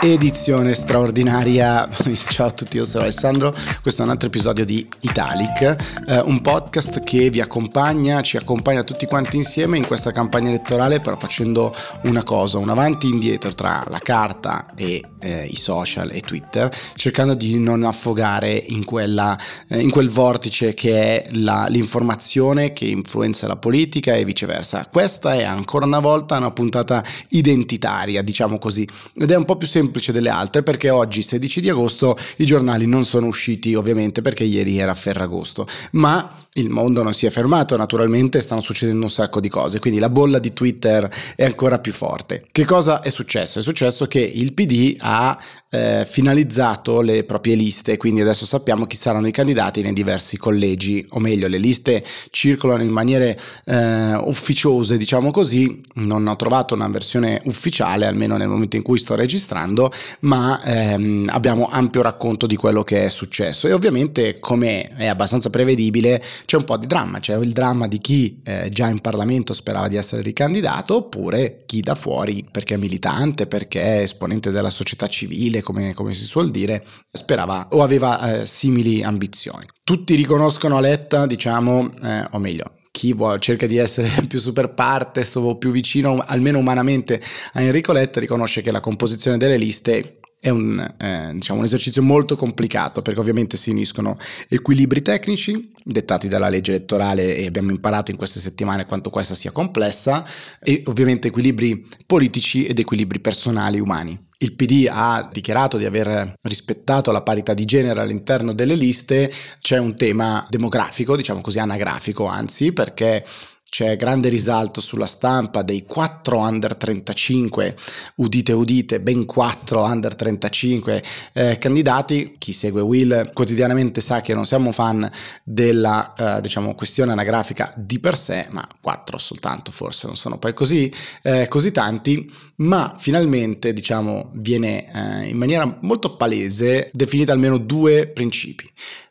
edizione straordinaria. Ciao a tutti, io sono Alessandro. Questo è un altro episodio di Italic, eh, un podcast che vi accompagna, ci accompagna tutti quanti insieme in questa campagna elettorale, però facendo una cosa, un avanti e indietro tra la carta e eh, i social e Twitter, cercando di non affogare in, quella, eh, in quel vortice che è la, l'informazione che influenza la politica e viceversa. Questa è ancora una volta una puntata identitaria, diciamo così, ed è un po' più semplice semplice delle altre perché oggi 16 di agosto i giornali non sono usciti ovviamente perché ieri era Ferragosto, ma il mondo non si è fermato, naturalmente stanno succedendo un sacco di cose, quindi la bolla di Twitter è ancora più forte. Che cosa è successo? È successo che il PD ha eh, finalizzato le proprie liste, quindi adesso sappiamo chi saranno i candidati nei diversi collegi, o meglio, le liste circolano in maniere eh, ufficiose, diciamo così, non ho trovato una versione ufficiale, almeno nel momento in cui sto registrando, ma ehm, abbiamo ampio racconto di quello che è successo e ovviamente come è abbastanza prevedibile c'è un po' di dramma, c'è il dramma di chi eh, già in Parlamento sperava di essere ricandidato oppure chi da fuori perché è militante, perché è esponente della società civile, come, come si suol dire, sperava o aveva eh, simili ambizioni. Tutti riconoscono Letta, diciamo, eh, o meglio, chi vuole, cerca di essere più super partes o più vicino almeno umanamente a Enrico Letta riconosce che la composizione delle liste è un, eh, diciamo, un, esercizio molto complicato perché ovviamente si uniscono equilibri tecnici dettati dalla legge elettorale e abbiamo imparato in queste settimane quanto questa sia complessa e ovviamente equilibri politici ed equilibri personali umani. Il PD ha dichiarato di aver rispettato la parità di genere all'interno delle liste, c'è un tema demografico, diciamo così anagrafico anzi, perché c'è grande risalto sulla stampa dei 4 under 35, udite udite, ben 4 under 35 eh, candidati. Chi segue Will quotidianamente sa che non siamo fan della eh, diciamo, questione anagrafica di per sé, ma 4 soltanto forse non sono poi così, eh, così tanti, ma finalmente diciamo, viene eh, in maniera molto palese definita almeno due principi.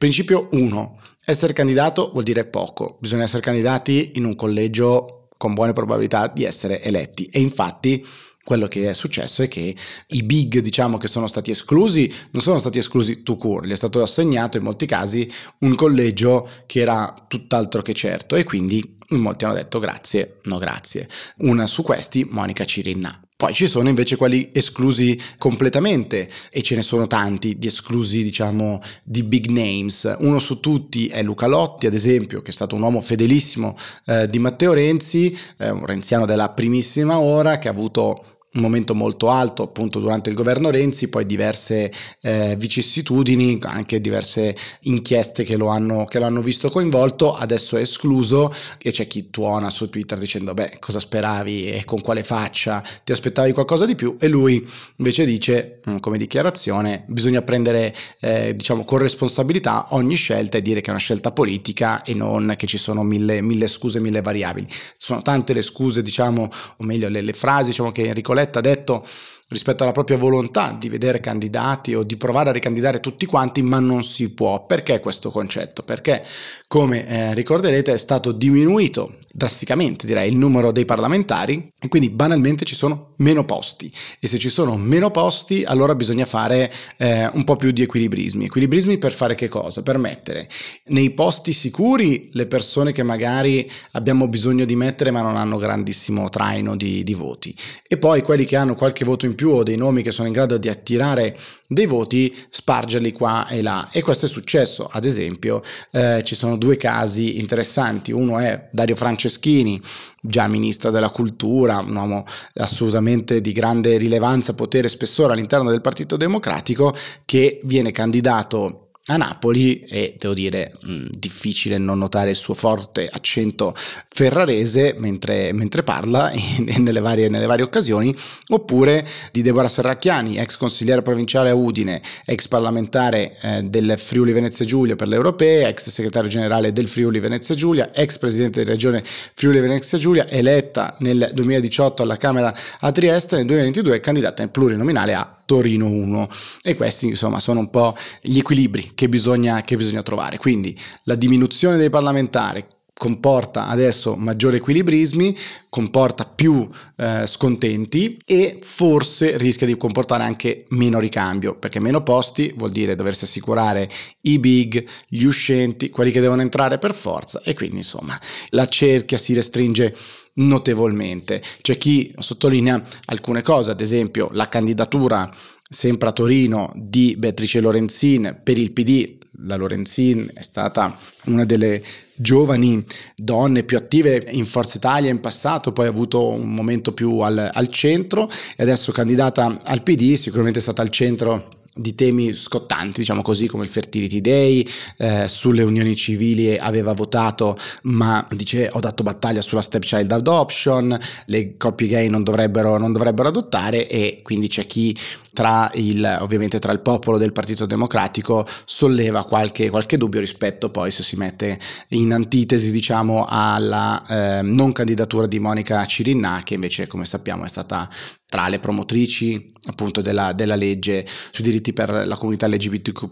Principio 1 essere candidato vuol dire poco, bisogna essere candidati in un collegio con buone probabilità di essere eletti e infatti quello che è successo è che i big, diciamo, che sono stati esclusi, non sono stati esclusi to cure, gli è stato assegnato in molti casi un collegio che era tutt'altro che certo e quindi molti hanno detto grazie, no grazie. Una su questi, Monica Cirinna. Poi ci sono invece quelli esclusi completamente e ce ne sono tanti di esclusi, diciamo, di big names. Uno su tutti è Luca Lotti, ad esempio, che è stato un uomo fedelissimo eh, di Matteo Renzi, eh, un renziano della primissima ora, che ha avuto un momento molto alto appunto durante il governo Renzi, poi diverse eh, vicissitudini, anche diverse inchieste che lo, hanno, che lo hanno visto coinvolto, adesso è escluso e c'è chi tuona su Twitter dicendo beh cosa speravi e con quale faccia? Ti aspettavi qualcosa di più? E lui invece dice mm, come dichiarazione bisogna prendere eh, diciamo con responsabilità ogni scelta e dire che è una scelta politica e non che ci sono mille, mille scuse, mille variabili. Sono tante le scuse diciamo o meglio le, le frasi diciamo che Enrico Letta ha detto rispetto alla propria volontà di vedere candidati o di provare a ricandidare tutti quanti, ma non si può. Perché questo concetto? Perché, come eh, ricorderete, è stato diminuito drasticamente, direi, il numero dei parlamentari e quindi banalmente ci sono meno posti. E se ci sono meno posti, allora bisogna fare eh, un po' più di equilibrismi. Equilibrismi per fare che cosa? Per mettere nei posti sicuri le persone che magari abbiamo bisogno di mettere ma non hanno grandissimo traino di, di voti. E poi quelli che hanno qualche voto in più o dei nomi che sono in grado di attirare dei voti, spargerli qua e là. E questo è successo, ad esempio, eh, ci sono due casi interessanti. Uno è Dario Franceschini, già ministro della cultura, un uomo assolutamente di grande rilevanza, potere e spessore all'interno del Partito Democratico, che viene candidato a Napoli e devo dire mh, difficile non notare il suo forte accento ferrarese mentre, mentre parla nelle varie, nelle varie, occasioni, oppure di Deborah Serracchiani, ex consigliere provinciale a Udine, ex parlamentare eh, del Friuli Venezia Giulia per le europee, ex segretario generale del Friuli Venezia Giulia, ex presidente di regione Friuli Venezia Giulia, eletta nel 2018 alla Camera a Trieste, nel 2022 candidata in plurinominale a Torino 1 e questi insomma sono un po' gli equilibri che bisogna, che bisogna trovare. Quindi la diminuzione dei parlamentari, comporta adesso maggiori equilibrismi, comporta più eh, scontenti e forse rischia di comportare anche meno ricambio, perché meno posti vuol dire doversi assicurare i big, gli uscenti, quelli che devono entrare per forza e quindi insomma la cerchia si restringe notevolmente. C'è chi sottolinea alcune cose, ad esempio la candidatura sempre a Torino di Beatrice Lorenzin per il PD la Lorenzin è stata una delle giovani donne più attive in Forza Italia in passato, poi ha avuto un momento più al, al centro e adesso candidata al PD, sicuramente è stata al centro di temi scottanti, diciamo così, come il Fertility Day, eh, sulle unioni civili aveva votato, ma dice ho dato battaglia sulla stepchild adoption, le coppie gay non dovrebbero, non dovrebbero adottare e quindi c'è chi tra il, ovviamente tra il popolo del Partito Democratico solleva qualche, qualche dubbio rispetto poi se si mette in antitesi diciamo alla eh, non candidatura di Monica Cirinna che invece come sappiamo è stata tra le promotrici appunto della, della, legge sui diritti per la comunità LGBTQ+.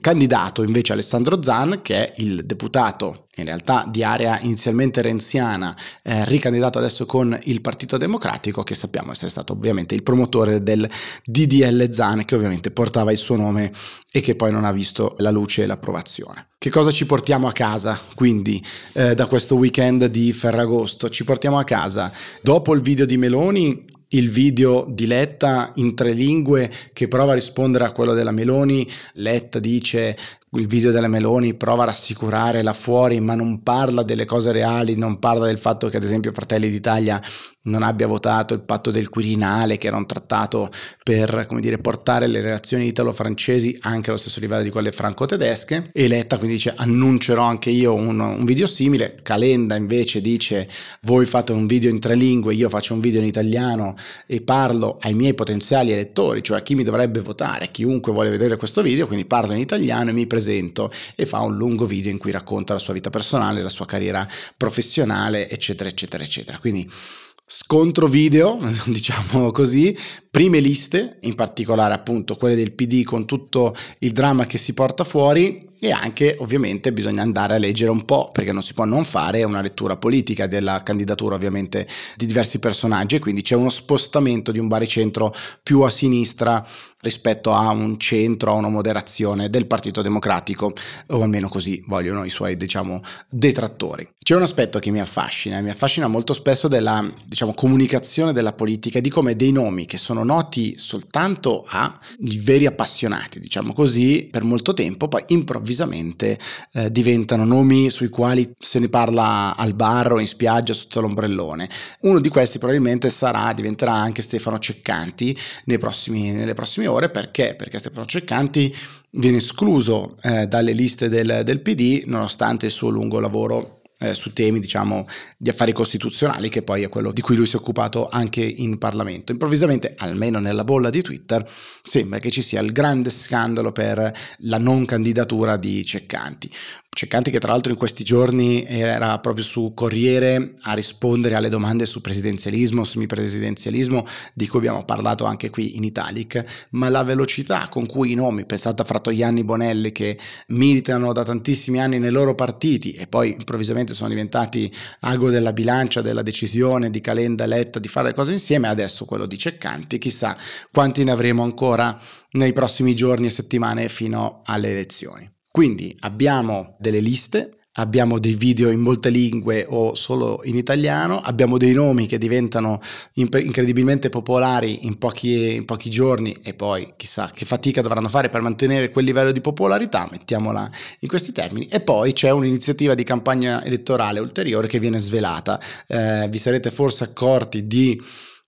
Candidato invece Alessandro Zan, che è il deputato in realtà di area inizialmente renziana, eh, ricandidato adesso con il Partito Democratico, che sappiamo essere stato ovviamente il promotore del DDL Zan, che ovviamente portava il suo nome e che poi non ha visto la luce e l'approvazione. Che cosa ci portiamo a casa quindi eh, da questo weekend di Ferragosto? Ci portiamo a casa dopo il video di Meloni il video di Letta in tre lingue che prova a rispondere a quello della Meloni. Letta dice il video della Meloni prova a rassicurare là fuori, ma non parla delle cose reali, non parla del fatto che ad esempio Fratelli d'Italia non abbia votato il patto del Quirinale, che era un trattato per come dire, portare le relazioni italo-francesi anche allo stesso livello di quelle franco-tedesche. E Letta quindi dice annuncerò anche io un, un video simile. Calenda invece dice voi fate un video in tre lingue, io faccio un video in italiano e parlo ai miei potenziali elettori, cioè a chi mi dovrebbe votare, chiunque vuole vedere questo video, quindi parlo in italiano e mi presento e fa un lungo video in cui racconta la sua vita personale, la sua carriera professionale, eccetera, eccetera, eccetera. Quindi scontro video, diciamo così, prime liste, in particolare appunto quelle del PD con tutto il dramma che si porta fuori e anche ovviamente bisogna andare a leggere un po' perché non si può non fare una lettura politica della candidatura ovviamente di diversi personaggi e quindi c'è uno spostamento di un baricentro più a sinistra rispetto a un centro, a una moderazione del Partito Democratico o almeno così vogliono i suoi diciamo detrattori. C'è un aspetto che mi affascina, mi affascina molto spesso della diciamo comunicazione della politica di come dei nomi che sono noti soltanto ai veri appassionati, diciamo così, per molto tempo poi improvvisamente improvvisamente eh, diventano nomi sui quali se ne parla al bar o in spiaggia sotto l'ombrellone. Uno di questi probabilmente sarà, diventerà anche Stefano Ceccanti prossimi, nelle prossime ore perché? Perché Stefano Ceccanti viene escluso eh, dalle liste del, del PD nonostante il suo lungo lavoro eh, su temi diciamo di affari costituzionali che poi è quello di cui lui si è occupato anche in Parlamento. Improvvisamente, almeno nella bolla di Twitter, sembra che ci sia il grande scandalo per la non candidatura di Ceccanti. Ceccanti che tra l'altro in questi giorni era proprio su Corriere a rispondere alle domande su presidenzialismo, semipresidenzialismo, di cui abbiamo parlato anche qui in Italic, ma la velocità con cui i nomi, pensate a Frattoianni Bonelli che militano da tantissimi anni nei loro partiti e poi improvvisamente sono diventati ago della bilancia della decisione di Calenda Letta di fare le cose insieme, adesso quello di Ceccanti, chissà quanti ne avremo ancora nei prossimi giorni e settimane fino alle elezioni. Quindi abbiamo delle liste, abbiamo dei video in molte lingue o solo in italiano, abbiamo dei nomi che diventano incredibilmente popolari in pochi, in pochi, giorni e poi chissà che fatica dovranno fare per mantenere quel livello di popolarità, mettiamola in questi termini, e poi c'è un'iniziativa di campagna elettorale ulteriore che viene svelata. Eh, vi sarete forse accorti di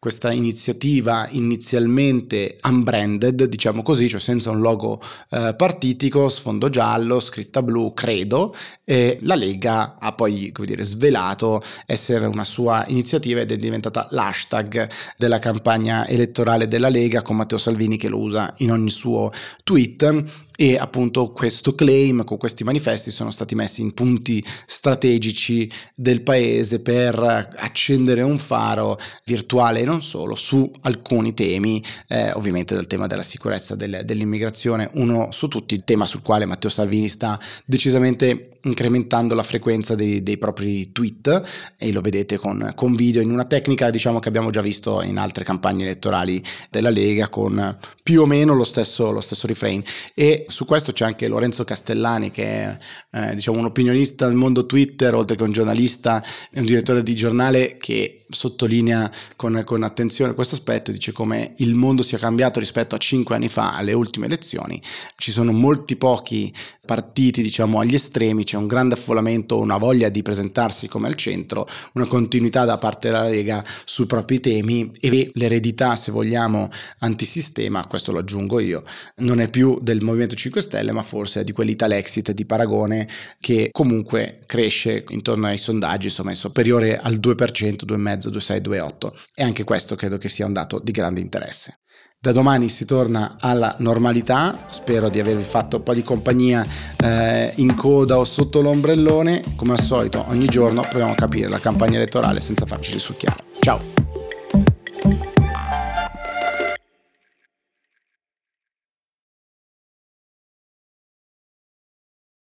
questa iniziativa inizialmente unbranded, diciamo così, cioè senza un logo eh, partitico, sfondo giallo, scritta blu, credo, e la Lega ha poi come dire, svelato essere una sua iniziativa ed è diventata l'hashtag della campagna elettorale della Lega con Matteo Salvini che lo usa in ogni suo tweet e appunto questo claim con questi manifesti sono stati messi in punti strategici del paese per accendere un faro virtuale e non solo su alcuni temi, eh, ovviamente dal tema della sicurezza del, dell'immigrazione, uno su tutti, il tema sul quale Matteo Salvini sta decisamente incrementando la frequenza dei, dei propri tweet e lo vedete con, con, video in una tecnica diciamo che abbiamo già visto in altre campagne elettorali della Lega con più o meno lo stesso, lo stesso refrain. E su questo c'è anche Lorenzo Castellani che è eh, diciamo un opinionista del mondo Twitter oltre che un giornalista e un direttore di giornale che sottolinea con, con attenzione questo aspetto dice come il mondo sia cambiato rispetto a cinque anni fa alle ultime elezioni. Ci sono molti pochi partiti diciamo agli estremi, c'è un grande affollamento, una voglia di presentarsi come al centro, una continuità da parte della Lega sui propri temi e l'eredità se vogliamo antisistema, questo lo aggiungo io, non è più del Movimento 5 Stelle ma forse è di quell'Italexit di Paragone che comunque cresce intorno ai sondaggi, insomma è superiore al 2%, 2,5, 2,6, 2,8 e anche questo credo che sia un dato di grande interesse. Da domani si torna alla normalità, spero di avervi fatto un po' di compagnia eh, in coda o sotto l'ombrellone. Come al solito ogni giorno proviamo a capire la campagna elettorale senza farci risucchiare. Ciao!